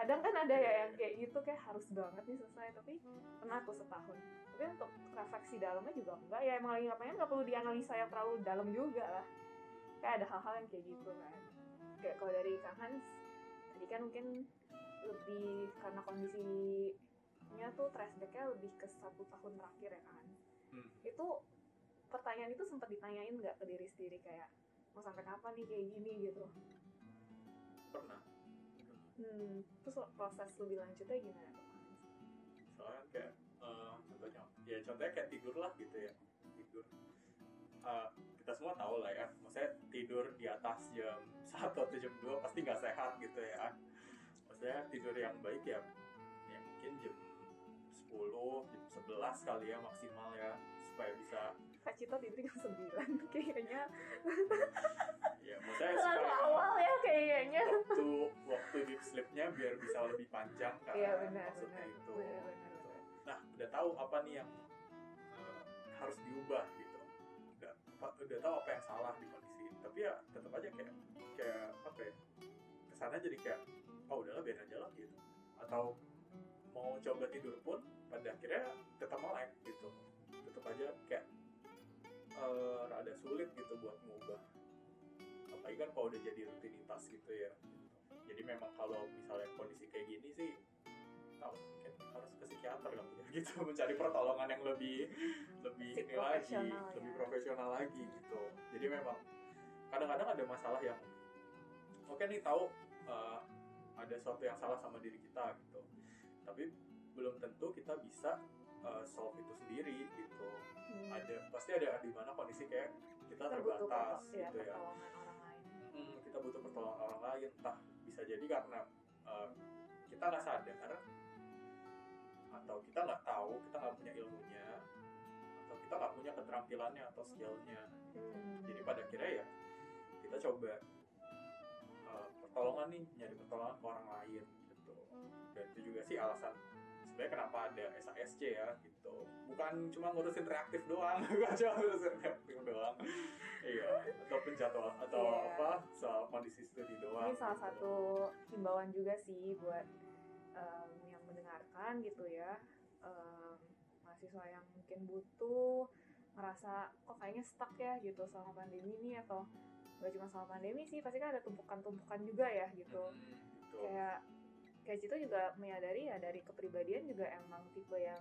kadang kan ada ya yang kayak gitu kayak harus banget nih selesai tapi pernah tuh setahun tapi untuk refleksi dalamnya juga enggak. Ya emang lagi pengen nggak perlu dianalisa yang terlalu dalam juga lah. Kayak ada hal-hal yang kayak gitu kan. Kayak kalau dari Kang Hans tadi kan mungkin lebih karena kondisinya tuh flashbacknya lebih ke satu tahun terakhir ya kan hmm. itu pertanyaan itu sempat ditanyain nggak ke diri sendiri? Kayak mau sampai kapan nih kayak gini? gitu. Pernah. Hmm terus proses lebih lanjutnya gimana tuh Kang Hans? soalnya kayak ya contohnya kayak tidur lah gitu ya. Tidur. Eh, kita semua tahu lah ya. Maksudnya tidur di atas jam satu atau jam 2 pasti nggak sehat gitu ya. Maksudnya tidur yang baik ya ya mungkin jam 10 jam 11 kali ya maksimal ya supaya bisa Kak Cita tidur jam 9 kayaknya. Ya maksudnya terlalu supaya awal ya kayaknya. waktu waktu deep sleepnya biar bisa lebih panjang kan iya benar maksudnya benar. itu. Benar benar udah tahu apa nih yang eh, harus diubah gitu. Udah, udah tahu apa yang salah di kondisi ini. Tapi ya tetap aja kayak kayak apa ya? Ke sana jadi kayak oh udahlah biar aja lah gitu. Atau mau coba tidur pun pada akhirnya tetap melek gitu. Tetap aja kayak eh, rada sulit gitu buat ngubah. Apalagi kan kalau udah jadi rutinitas gitu ya. Jadi memang kalau misalnya kondisi kayak gini sih tahu mungkin harus ke psikiater kali ya gitu. Mencari pertolongan yang lebih lebih ini lagi ya. lebih profesional lagi gitu. Jadi memang kadang-kadang ada masalah yang oke nih tahu uh, ada sesuatu yang salah sama diri kita gitu. Tapi belum tentu kita bisa uh, solve itu sendiri gitu. Hmm. ada pasti ada di mana kondisi kayak kita terbatas ya, gitu ya. pertolongan orang lain. Hmm, kita butuh pertolongan orang lain entah bisa jadi karena uh, kita nggak sadar atau kita nggak tahu kita nggak punya ilmunya atau kita nggak punya keterampilannya atau skillnya Hmm. jadi pada akhirnya ya kita coba uh, pertolongan nih nyari pertolongan ke orang lain gitu dan itu juga sih alasan sebenarnya kenapa ada SASC ya gitu bukan cuma ngurusin reaktif doang bukan cuma ngurusin reaktif doang iya atau penjadwal atau Iya. apa soal kondisi studi doang ini salah gitu. satu himbauan juga sih buat em, mendengarkan gitu ya. Em, mahasiswa yang mungkin butuh ngerasa kok kayaknya stuck ya gitu sama pandemi ini atau gak cuma sama pandemi sih pasti kan ada tumpukan-tumpukan juga ya gitu. Hmm, gitu. kayak kayak Cito juga menyadari ya dari kepribadian juga emang tipe yang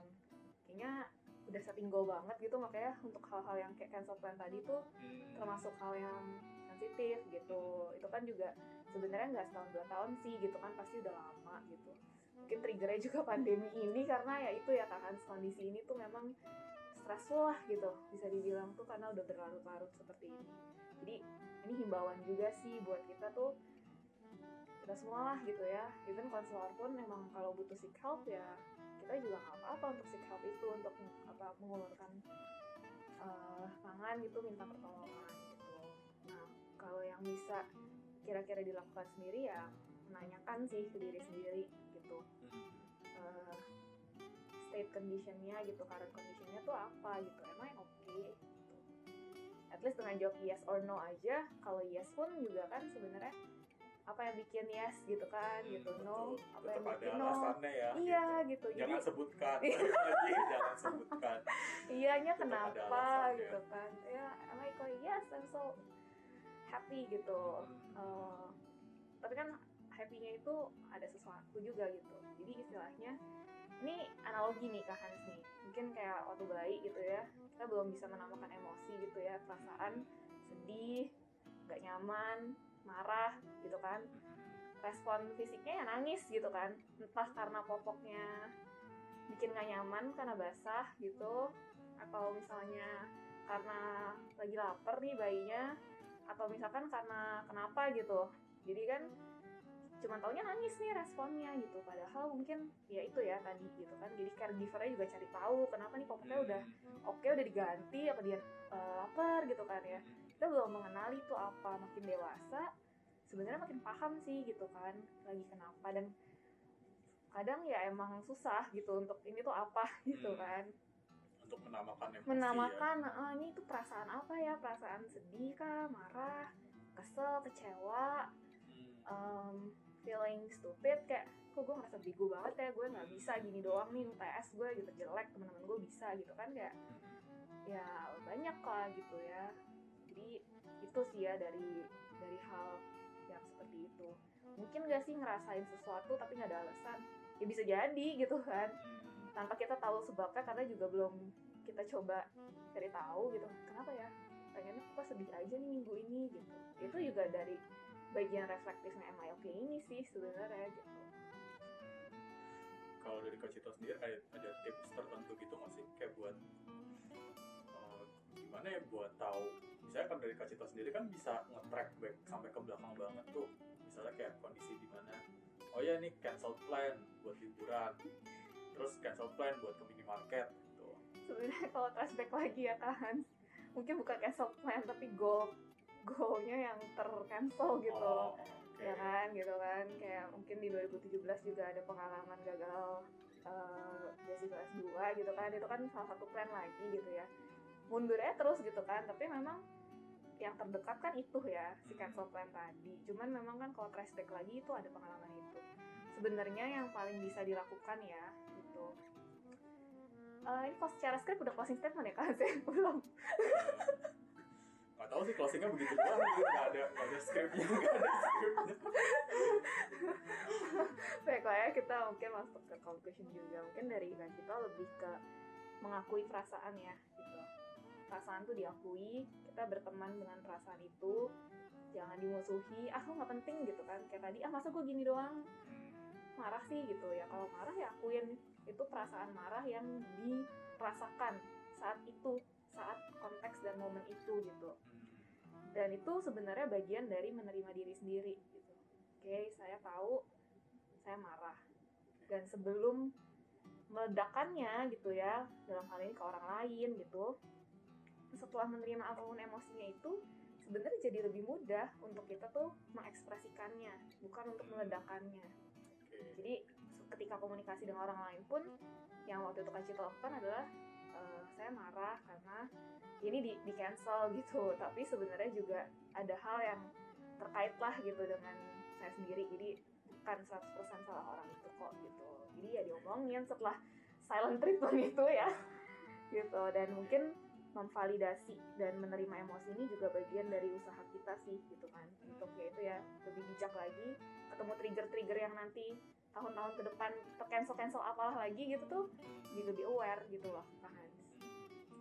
kayaknya udah setting goal banget gitu. Makanya untuk hal-hal yang kayak cancel plan tadi tuh Hmm, termasuk hal yang sensitif gitu. Itu kan juga sebenarnya nggak setahun dua tahun sih gitu kan pasti udah lama gitu mungkin triggernya juga pandemi ini karena ya itu ya kan kondisi ini tuh memang stressful lah gitu bisa dibilang tuh karena udah berlarut-larut seperti ini. Jadi ini himbauan juga sih buat kita tuh kita semua lah gitu ya. Even konselor pun memang kalau butuh seek help ya kita juga nggak apa-apa untuk seek help itu untuk apa mengulurkan eh, tangan gitu minta pertolongan gitu. Nah kalau yang bisa kira-kira dilakukan sendiri ya menanyakan sih ke diri sendiri gitu. Eh, state conditionnya gitu current conditionnya tuh apa gitu emang oke gitu. At least dengan jawab yes or no aja kalau yes pun juga kan sebenarnya apa yang bikin yes gitu kan hmm, gitu. No betul. apa yang Tetap bikin no. ya iya gitu. gitu. Jadi jangan sebutkan. Iya. balik lagi jangan sebutkan. Iyanya Tetap kenapa gitu kan. Ya am I kok yes? I'm so happy gitu. Hmm, Eh, tapi kan happy-nya itu ada sesuatu juga gitu. Jadi istilahnya ini analogi nih kak Hans nih. Mungkin kayak waktu bayi gitu ya kita belum bisa menamakan emosi gitu ya. Perasaan sedih gak nyaman marah gitu kan. Respon fisiknya ya nangis gitu kan. Entah karena popoknya bikin gak nyaman karena basah gitu atau misalnya karena lagi lapar nih bayinya atau misalkan karena kenapa gitu. Jadi kan cuma taunya nangis nih responnya gitu. Padahal mungkin ya itu ya tadi gitu kan. Jadi caregivernya juga cari tahu kenapa nih popoknya udah oke udah diganti apa dia uh, lapar gitu kan ya. Kita belum mengenali itu apa makin dewasa sebenarnya makin paham sih gitu kan lagi kenapa. Dan kadang ya emang susah gitu untuk ini tuh apa gitu Hmm. kan. Untuk menamakan emosi menamakan ah, ini tuh perasaan apa ya? Perasaan sedih kah marah kesel kecewa? Ya. Hmm. um, feeling stupid kayak kok gue ngerasa bego banget ya? Gue nggak bisa gini doang nih UTS gue gitu jelek teman-teman gue bisa gitu kan kayak ya banyak lah gitu ya. Jadi itu sih ya dari dari hal yang seperti itu. Mungkin gak sih ngerasain sesuatu tapi nggak ada alasan? Ya bisa jadi gitu kan. Hmm. tanpa kita tahu sebabnya karena juga belum kita coba cari tahu gitu. Kenapa ya? Pengennya kok sedih aja nih minggu ini gitu. Itu juga dari bagian reflektifnya okay ini sih sebenarnya gitu. Kalau dari Coach Cito sendiri ada, ada tips tertentu gitu nggak sih? Kayak buat eh, gimana ya buat tahu. Misalnya kan dari Coach Cito sendiri kan bisa nge-track back sampai ke belakang banget tuh. Misalnya kayak kondisi di mana oh ya ini cancel plan buat liburan terus cancel plan buat ke minimarket gitu. Sebenarnya kalau flashback lagi ya kan mungkin bukan cancel plan tapi goal goalnya yang tercancel gitu. Oh, oke. ya kan gitu kan. Kayak mungkin di 2017 juga ada pengalaman gagal eh, beasiswa S2 gitu kan. Itu kan salah satu plan lagi gitu ya. Mundurnya terus gitu kan. Tapi memang yang terdekat kan itu ya si cancel plan tadi. Cuman memang kan kalau flashback lagi itu ada pengalaman itu. Sebenarnya yang paling bisa dilakukan ya gitu. Eh, ini kalau secara script udah closing statement ya kan belum tahu sih closingnya begitu doang gitu nggak ada nggak ada scriptnya nggak ada scriptnya. Baik lah ya kita mungkin masuk ke conclusion juga. Mungkin dari Kak kita lebih ke mengakui perasaan ya gitu. Perasaan tuh diakui kita berteman dengan perasaan itu. Jangan dimusuhi ah lu nggak penting gitu kan. Kayak tadi ah masa gue gini doang? Marah sih gitu ya. Kalau marah ya akuin itu perasaan marah yang dirasakan saat itu saat konteks dan momen itu gitu. Dan itu sebenarnya bagian dari menerima diri sendiri gitu. Oke saya tahu saya marah. Dan sebelum meledakannya gitu ya dalam hal ini ke orang lain gitu setelah menerima apa pun emosinya itu sebenarnya jadi lebih mudah untuk kita tuh mengekspresikannya bukan untuk meledakannya. Jadi ketika komunikasi dengan orang lain pun yang waktu itu Kak Cito lakukan adalah saya marah karena ini di, di cancel gitu. Tapi sebenarnya juga ada hal yang terkait lah gitu dengan saya sendiri. Jadi bukan 100% salah orang itu kok gitu. Jadi ya diomongin setelah silent treatment itu ya gitu. Dan mungkin memvalidasi dan menerima emosi ini juga bagian dari usaha kita sih gitu kan. Untuk ya itu ya lebih bijak lagi ketemu trigger-trigger yang nanti tahun-tahun ke depan tercancel cancel apalah lagi gitu tuh jadi lebih aware gitu loh. Kak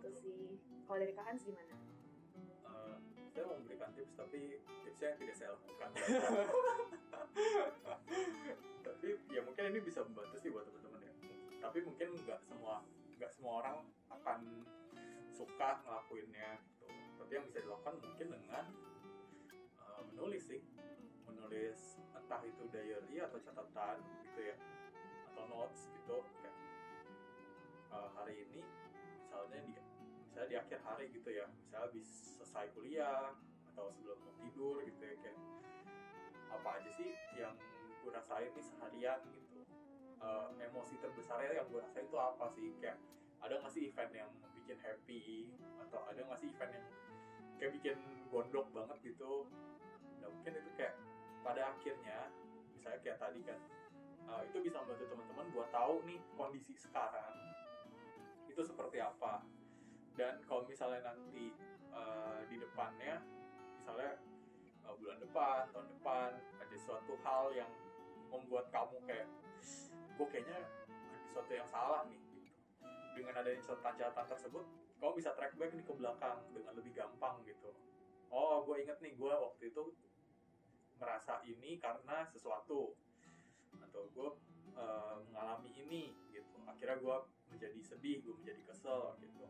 Hans itu sih? Kalau dari Kak Hans gimana? Eh, saya mau memberikan tips tapi tipsnya yang tidak saya lakukan. Tapi ya mungkin ini bisa membantu sih buat teman-teman ya. Tapi mungkin nggak semua nggak semua orang akan suka ngelakuinnya gitu. Tapi yang bisa dilakukan mungkin dengan eh, menulis sih. Menulis entah itu diary atau catatan gitu ya. Atau notes gitu kayak eh, hari ini misalnya di misalnya di akhir hari gitu ya. Misalnya habis selesai kuliah atau sebelum mau tidur gitu ya kayak apa aja sih yang gue rasain nih seharian gitu? Eh, emosi terbesarnya yang gue rasain itu apa sih? Kayak ada nggak sih event yang bikin happy? Atau ada nggak sih event yang kayak bikin gondok banget gitu? Nah mungkin itu kayak pada akhirnya misalnya kayak tadi kan eh, itu bisa membantu teman-teman buat tahu nih kondisi sekarang itu seperti apa dan kalau misalnya nanti eh, di depannya misalnya eh, bulan depan tahun depan ada suatu hal yang membuat kamu kayak gue kayaknya ada sesuatu yang salah nih gitu. dengan adanya catatan-catatan tersebut kamu bisa track back nih ke belakang dengan lebih gampang gitu. Oh gue inget nih gue waktu itu merasa ini karena sesuatu. Atau gue uh, mengalami ini gitu. Akhirnya gue menjadi sedih gue menjadi kesel gitu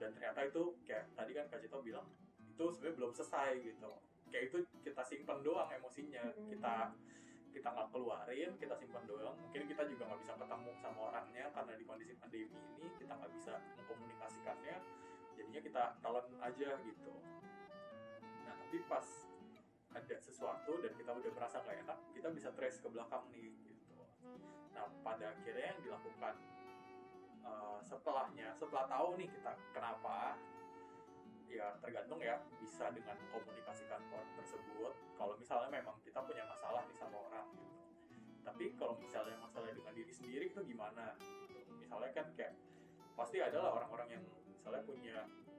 dan ternyata itu kayak tadi kan Kak Cito bilang itu sebenarnya belum selesai gitu. Kayak itu kita simpan doang emosinya. Kita kita nggak keluarin kita simpan doang. Mungkin kita juga nggak bisa ketemu sama orangnya karena di kondisi pandemi ini kita nggak bisa mengkomunikasikannya. Jadinya kita telan aja gitu. Nah tapi pas ada sesuatu dan kita udah merasa nggak enak kita bisa trace ke belakang nih gitu. Nah pada akhirnya yang dilakukan uh, setelahnya setelah tahu nih kita kenapa ya tergantung ya bisa dengan komunikasikan orang tersebut. Kalau misalnya memang kita punya masalah nih sama orang gitu. Tapi kalau misalnya masalah dengan diri sendiri itu gimana gitu. misalnya kan kayak pasti adalah orang-orang yang misalnya punya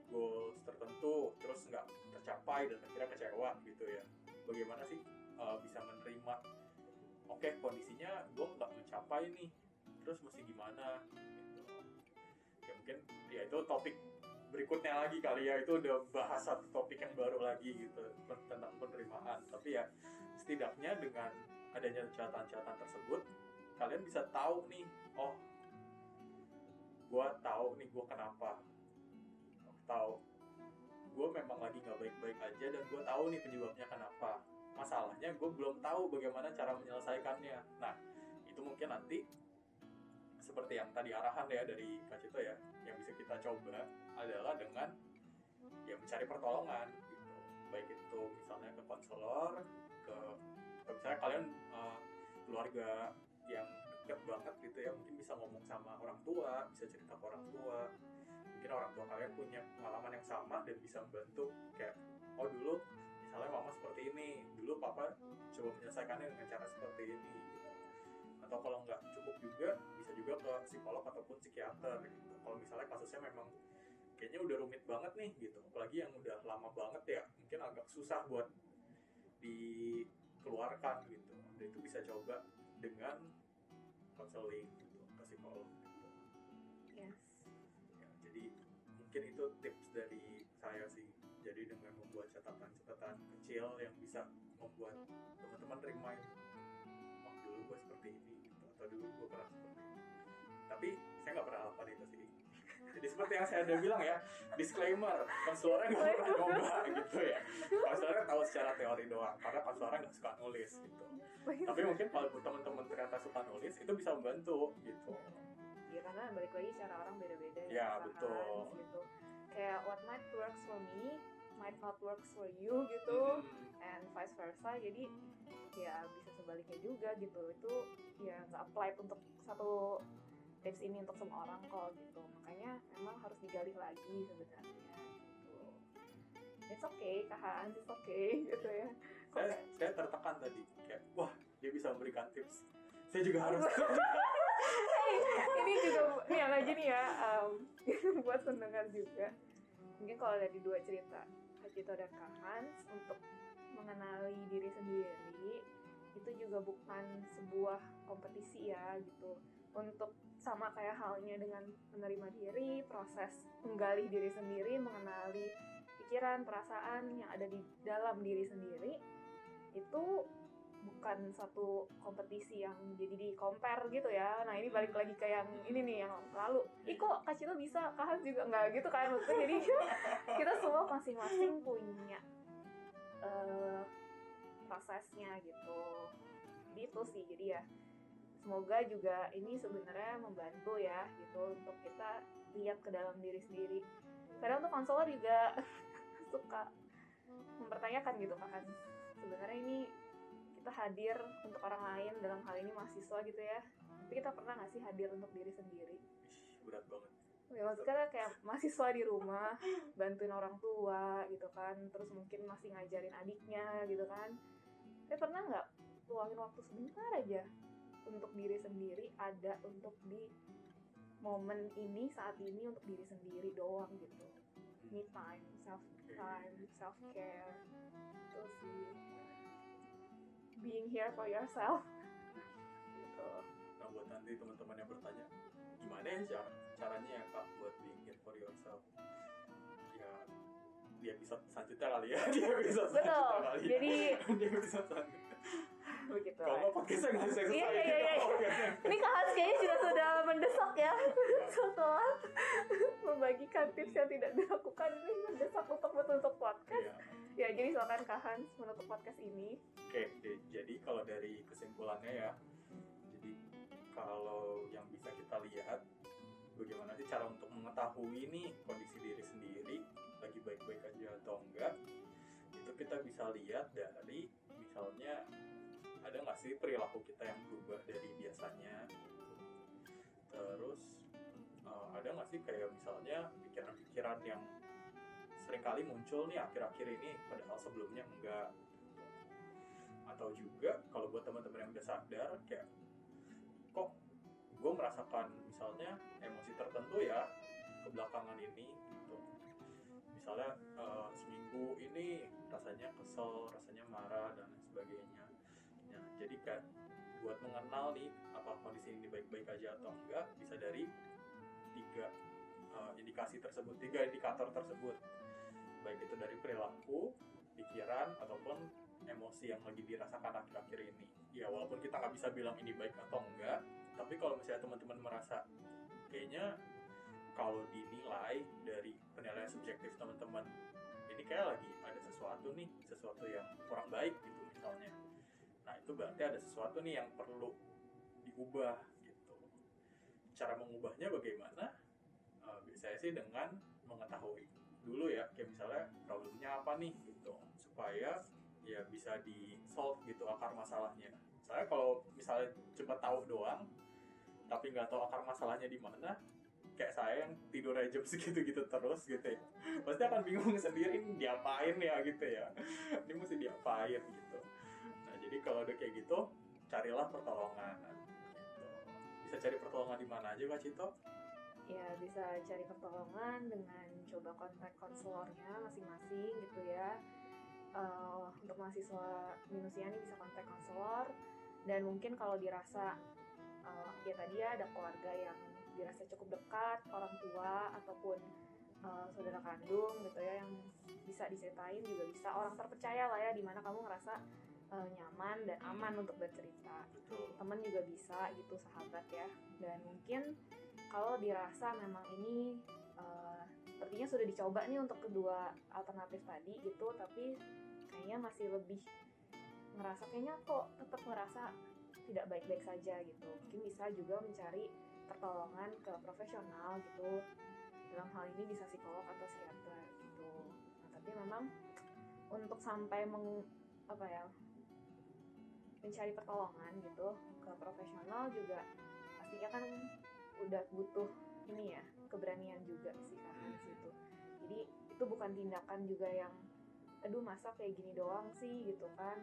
goals tertentu terus nggak tercapai dan akhirnya kecewa gitu ya. Bagaimana sih uh, bisa menerima oke okay, kondisinya gue nggak mencapai nih terus mesti gimana mungkin ya itu topik berikutnya lagi kali ya. Itu udah bahas satu topik yang baru lagi gitu tentang penerimaan. Tapi ya setidaknya dengan adanya catatan-catatan tersebut kalian bisa tahu nih oh gue tahu nih gue kenapa. Tahu gue memang lagi nggak baik-baik aja dan gue tahu nih penyebabnya kenapa. Masalahnya gue belum tahu bagaimana cara menyelesaikannya. Nah itu mungkin nanti seperti yang tadi arahan ya dari Kak Cito ya yang bisa kita coba adalah dengan ya mencari pertolongan gitu. Baik itu misalnya ke konselor ke, misalnya kalian uh, keluarga yang dekat banget gitu ya mungkin bisa ngomong sama orang tua bisa cerita ke orang tua. Mungkin orang tua kalian punya pengalaman yang sama dan bisa membantu kayak oh dulu misalnya mama seperti ini dulu papa coba menyelesaikannya dengan cara seperti ini gitu atau kalau nggak cukup juga bisa juga ke psikolog ataupun psikiater gitu. Kalau misalnya kasusnya memang kayaknya udah rumit banget nih gitu apalagi yang udah lama banget ya mungkin agak susah buat dikeluarkan gitu. Dan itu bisa coba dengan konseling gitu ke psikolog gitu. Yes. ya, jadi mungkin itu tips dari saya sih. Jadi dengan membuat catatan-catatan kecil atau dulu gue pernah seperti tapi saya nggak pernah lakukan itu sih jadi seperti yang saya udah bilang ya, disclaimer, konselornya nggak pernah nyoba gitu ya. Konselornya tahu secara teori doang, karena konselornya nggak suka nulis gitu. Tapi mungkin kalau teman-teman ternyata suka nulis, itu bisa membantu gitu. Iya karena balik lagi cara orang beda-beda ya. betul. Gitu. Kayak what might works for me might not works for you gitu, hmm. And vice versa. Jadi ya bisa sebaliknya juga gitu. Itu ya nggak apply untuk satu tips ini untuk semua orang kok gitu. Makanya emang harus digali lagi sebenarnya gitu. It's okay kak Hans it's okay gitu ya. Saya, saya tertekan tadi. Kayak wah dia bisa memberikan tips. Saya juga harus. Hey, ini juga ini yang lagi nih ya um, buat pendengar juga. Mungkin kalau dari dua cerita Kak Cito dan Kak Hans untuk mengenali diri sendiri itu juga bukan sebuah kompetisi ya gitu untuk sama kayak halnya dengan menerima diri, proses menggali diri sendiri, mengenali pikiran, perasaan yang ada di dalam diri sendiri, itu bukan satu kompetisi yang jadi di compare gitu ya. Nah ini balik lagi ke yang ini nih yang lalu. Ih kok Kak bisa, Kak Hans juga nggak gitu kan. Maksudnya jadi kita semua masing-masing punya uh, prosesnya gitu. Itu sih, jadi ya semoga juga ini sebenarnya membantu ya gitu untuk kita lihat ke dalam diri sendiri. Kadang tuh konselor juga suka mempertanyakan gitu kan sebenarnya ini kita hadir untuk orang lain dalam hal ini mahasiswa gitu ya tapi kita pernah nggak sih hadir untuk diri sendiri? Berat banget ya maksudnya kayak mahasiswa di rumah bantuin orang tua gitu kan. Terus mungkin masih ngajarin adiknya gitu kan. Tapi pernah nggak luangin waktu sebentar aja untuk diri sendiri ada untuk di momen ini saat ini untuk diri sendiri doang gitu. Me time self time self care itu sih being here for yourself. Gitu. Nah buat nanti teman-teman yang bertanya gimana ya caranya ya kak buat it for yourself ya di episode selanjutnya kali ya di episode Betul. selanjutnya kali ya. Jadi di episode selanjutnya begitu. kalau nggak podcastnya nggak bisa Iya, iya, iya, iya. Ini Kak Hans kayaknya juga sudah mendesak ya setelah membagikan tips yang tidak dilakukan ini mendesak untuk menutup podcast. Iya. Ya, jadi silakan Kak Hans menutup podcast ini. Oke, jadi kalau dari kesimpulannya ya, jadi kalau yang bisa kita lihat, bagaimana sih cara untuk mengetahui nih kondisi diri sendiri lagi baik-baik aja atau enggak, itu kita bisa lihat dari misalnya ada nggak sih perilaku kita yang berubah dari biasanya, terus eh, ada nggak sih kayak misalnya pikiran-pikiran yang sering kali muncul nih akhir-akhir ini padahal sebelumnya enggak? Atau juga kalau buat teman-teman yang udah sadar kayak gue merasakan misalnya emosi tertentu ya kebelakangan ini gitu. Misalnya eh, seminggu ini rasanya kesel rasanya marah dan lain sebagainya. Ya jadi kan buat mengenal nih apa kondisi ini baik-baik aja atau enggak bisa dari tiga eh, indikasi tersebut tiga indikator tersebut. Baik itu dari perilaku pikiran ataupun emosi yang lagi dirasakan akhir-akhir ini. Ya walaupun kita nggak bisa bilang ini baik atau enggak, tapi kalau misalnya teman-teman merasa kayaknya kalau dinilai dari penilaian subjektif teman-teman ini kayak lagi ada sesuatu nih, sesuatu yang kurang baik gitu misalnya. Nah itu berarti ada sesuatu nih yang perlu diubah gitu. Cara mengubahnya bagaimana? Eh, biasanya sih dengan mengetahui dulu ya kayak misalnya problemnya apa nih gitu supaya ya bisa di solve gitu akar masalahnya saya kalau misalnya cuma tahu doang tapi nggak tahu akar masalahnya di mana. Kayak saya yang tidur aja jam segitu gitu terus gitu ya. Pasti akan bingung sendiri ini diapain ya gitu ya. Ini mesti diapain gitu. Nah jadi kalau udah kayak gitu carilah pertolongan. Gitu. Bisa cari pertolongan di mana aja kak Cito? Ya, bisa cari pertolongan dengan coba kontak konselornya masing-masing gitu ya. Eh, untuk mahasiswa minusia ini bisa kontak konselor. Dan mungkin kalau dirasa eh, ya tadi ya ada keluarga yang dirasa cukup dekat orang tua ataupun eh, saudara kandung gitu ya yang bisa diceritain juga bisa. Orang terpercaya lah ya di mana kamu ngerasa eh, nyaman dan aman untuk bercerita. Teman juga bisa gitu sahabat ya. Dan mungkin kalau dirasa memang ini eh, sepertinya sudah dicoba nih untuk kedua alternatif tadi gitu tapi kayaknya masih lebih ngerasa kayaknya kok tetap ngerasa tidak baik-baik saja gitu. Mungkin bisa juga mencari pertolongan ke profesional gitu. Dalam hal ini bisa psikolog atau psikiater gitu. Nah tapi memang untuk sampai meng apa ya mencari pertolongan gitu ke profesional juga pastinya kan udah butuh ini ya keberanian juga sih kan gitu jadi itu bukan tindakan juga yang aduh masa kayak gini doang sih gitu kan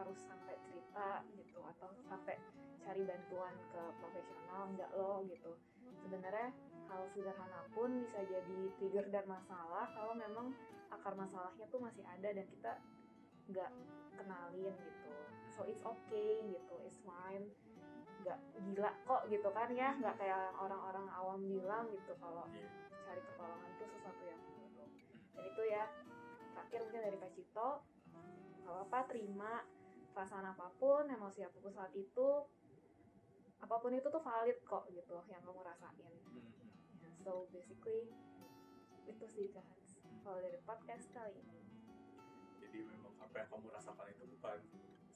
harus sampai cerita gitu atau sampai cari bantuan ke profesional enggak loh gitu. Sebenarnya hal sederhana pun bisa jadi trigger dan masalah kalau memang akar masalahnya tuh masih ada dan kita nggak kenalin gitu. So it's okay gitu. It's fine. Nggak gila kok gitu kan ya. Nggak kayak orang-orang awam bilang gitu kalau Iya. cari pertolongan itu sesuatu yang buruk. Dan itu ya terakhir mungkin dari Kak Cito nggak apa-apa terima perasaan apa pun emosi apa pun saat itu apa pun itu tuh valid kok gitu yang kamu rasain. Hmm. Ya, so basically itu sih Hans kalau dari podcast kali ini. Jadi memang apa yang kamu rasakan itu bukan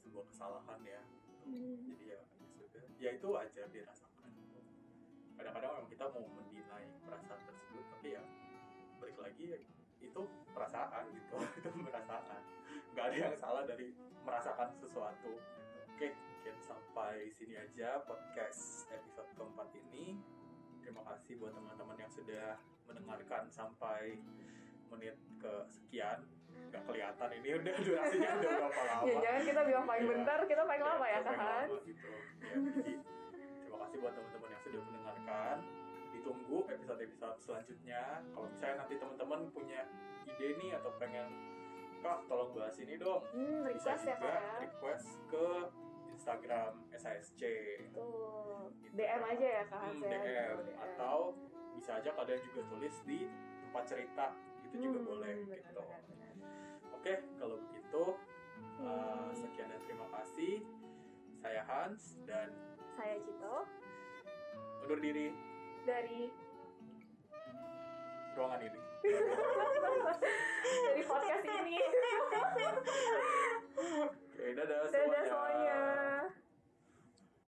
sebuah kesalahan ya. Jadi ya ya sudah. Ya itu wajar dirasakan. Kadang-kadang memang kita mau mendinai perasaan tersebut tapi ya balik lagi ya, itu perasaan gitu. Itu perasaan nggak ada yang salah dari merasakan sesuatu oke mungkin sampai sini aja podcast episode keempat ini terima kasih buat teman-teman yang sudah mendengarkan sampai menit kesekian nggak kelihatan ini udah durasinya udah berapa lama ya jangan kita bilang paling Iya. bentar kita paling lama ya Sampai Kak Hans lama gitu. Ya, jadi terima kasih buat teman-teman yang sudah mendengarkan. Ditunggu episode-episode selanjutnya. Kalau misalnya nanti teman-teman punya ide nih atau pengen Kak tolong bahas ini dong. hmm, Bisa request ya juga Kak ya request ke Instagram Tuh. Gitu DM kan. aja ya Kak Hmm. DM. Gitu, atau bisa aja kalian juga tulis di tempat cerita itu juga Hmm, boleh benar, gitu benar, benar. oke kalau begitu uh, Hmm. sekian dan terima kasih saya Hans dan Saya Cito undur diri dari ruangan ini dari podcast ini. Oke, dadah semuanya. Dadah semuanya.